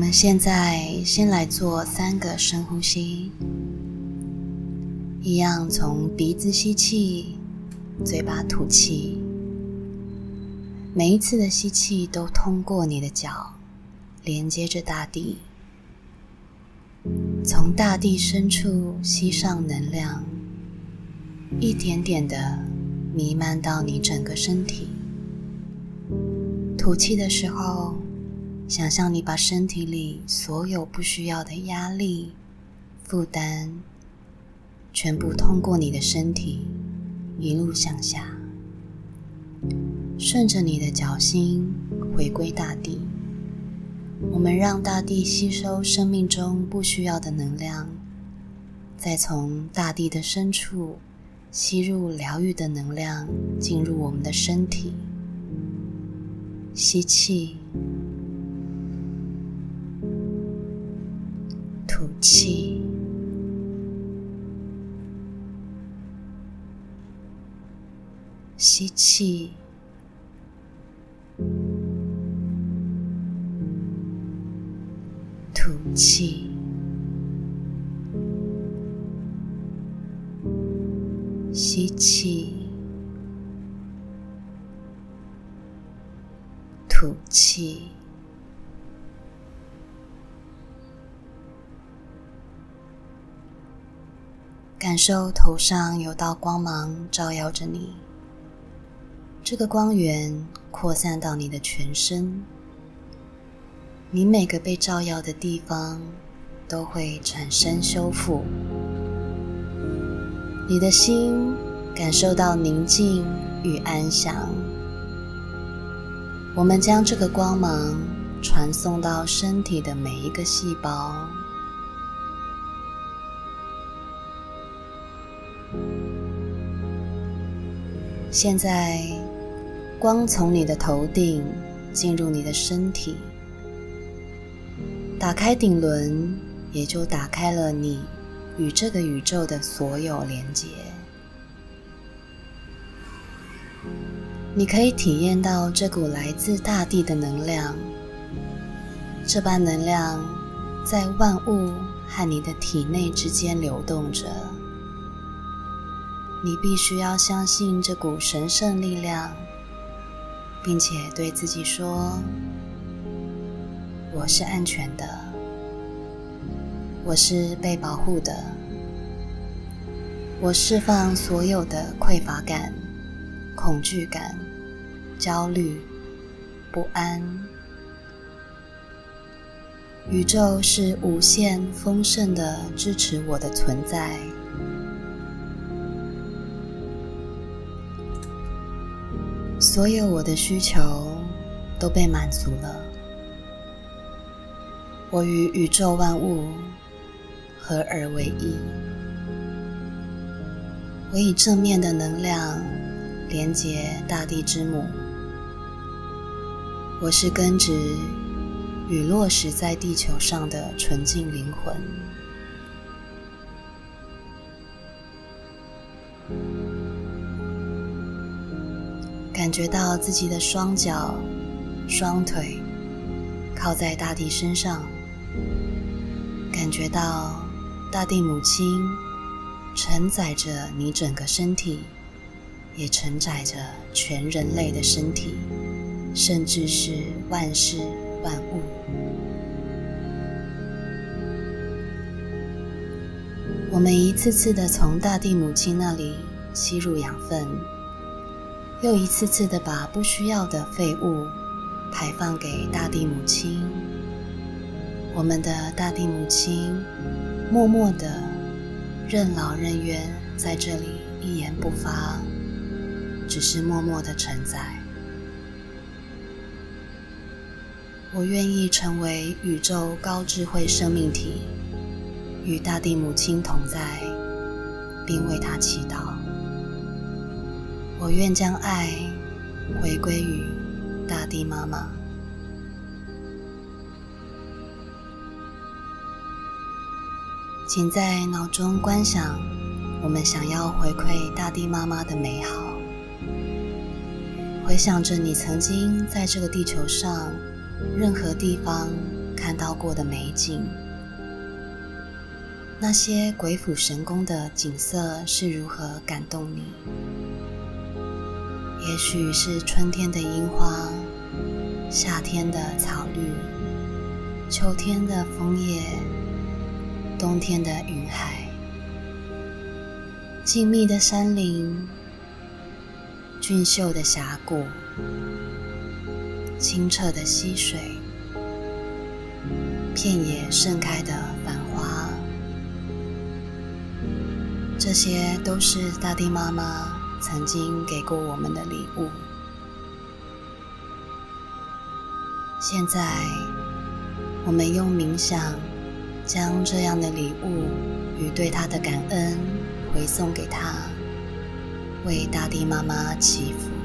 我们现在先来做三个深呼吸，一样从鼻子吸气，嘴巴吐气。每一次的吸气都通过你的脚，连接着大地，从大地深处吸上能量，一点点的弥漫到你整个身体。吐气的时候。想象你把身体里所有不需要的压力、负担，全部通过你的身体一路向下，顺着你的脚心回归大地。我们让大地吸收生命中不需要的能量，再从大地的深处吸入疗愈的能量，进入我们的身体。吸气。气，吸气，吐气，吸气，吐气。感受头上有道光芒照耀着你，这个光源扩散到你的全身，你每个被照耀的地方都会产生修复。你的心感受到宁静与安详。我们将这个光芒传送到身体的每一个细胞。现在，光从你的头顶进入你的身体，打开顶轮，也就打开了你与这个宇宙的所有连接。你可以体验到这股来自大地的能量，这般能量在万物和你的体内之间流动着。你必须要相信这股神圣力量，并且对自己说：“我是安全的，我是被保护的，我释放所有的匮乏感、恐惧感、焦虑、不安。宇宙是无限丰盛的，支持我的存在。”所有我的需求都被满足了。我与宇宙万物合而为一。我以正面的能量连接大地之母。我是根植与落实在地球上的纯净灵魂。感觉到自己的双脚、双腿靠在大地身上，感觉到大地母亲承载着你整个身体，也承载着全人类的身体，甚至是万事万物。我们一次次的从大地母亲那里吸入养分。又一次次的把不需要的废物排放给大地母亲，我们的大地母亲默默的任劳任怨在这里一言不发，只是默默的承载。我愿意成为宇宙高智慧生命体，与大地母亲同在，并为她祈祷。我愿将爱回归于大地妈妈。请在脑中观想，我们想要回馈大地妈妈的美好。回想着你曾经在这个地球上任何地方看到过的美景。那些鬼斧神工的景色是如何感动你？也许是春天的樱花，夏天的草绿，秋天的枫叶，冬天的云海，静谧的山林，俊秀的峡谷，清澈的溪水，片野盛开的繁花。这些都是大地妈妈曾经给过我们的礼物。现在，我们用冥想将这样的礼物与对他的感恩回送给他，为大地妈妈祈福。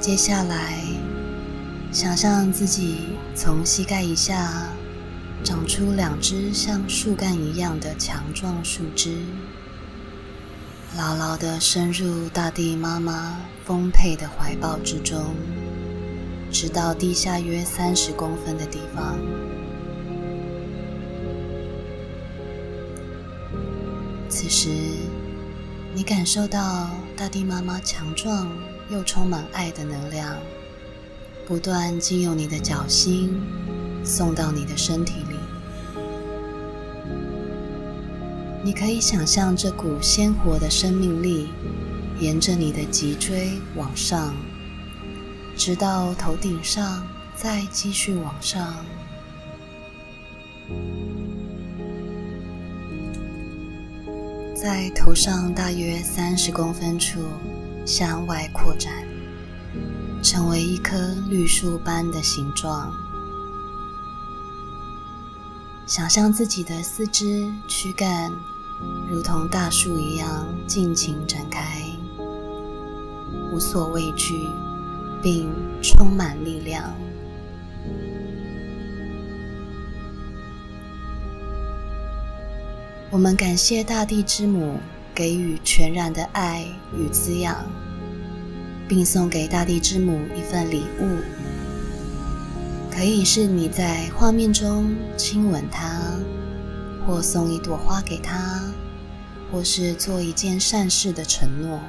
接下来，想象自己从膝盖以下长出两只像树干一样的强壮树枝，牢牢地深入大地妈妈丰沛的怀抱之中，直到地下约三十公分的地方。此时，你感受到大地妈妈强壮。又充满爱的能量，不断经由你的脚心送到你的身体里。你可以想象这股鲜活的生命力沿着你的脊椎往上，直到头顶上，再继续往上，在头上大约三十公分处。向外扩展，成为一棵绿树般的形状。想象自己的四肢、躯干如同大树一样尽情展开，无所畏惧，并充满力量。我们感谢大地之母。给予全然的爱与滋养，并送给大地之母一份礼物，可以是你在画面中亲吻她，或送一朵花给她，或是做一件善事的承诺。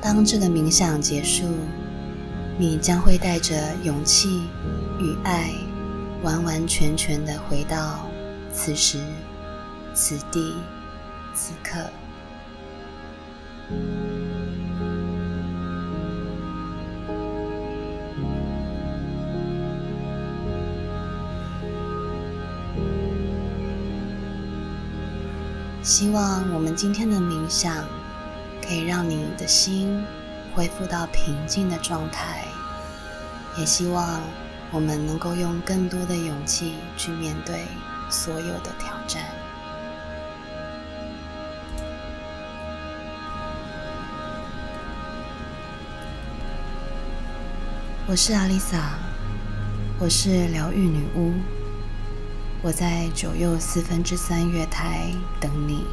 当这个冥想结束，你将会带着勇气与爱。完完全全的回到此时此地此刻。希望我们今天的冥想可以让你的心恢复到平静的状态，也希望。我们能够用更多的勇气去面对所有的挑战。我是阿丽萨，我是疗愈女巫。我在九又四分之三月台等你。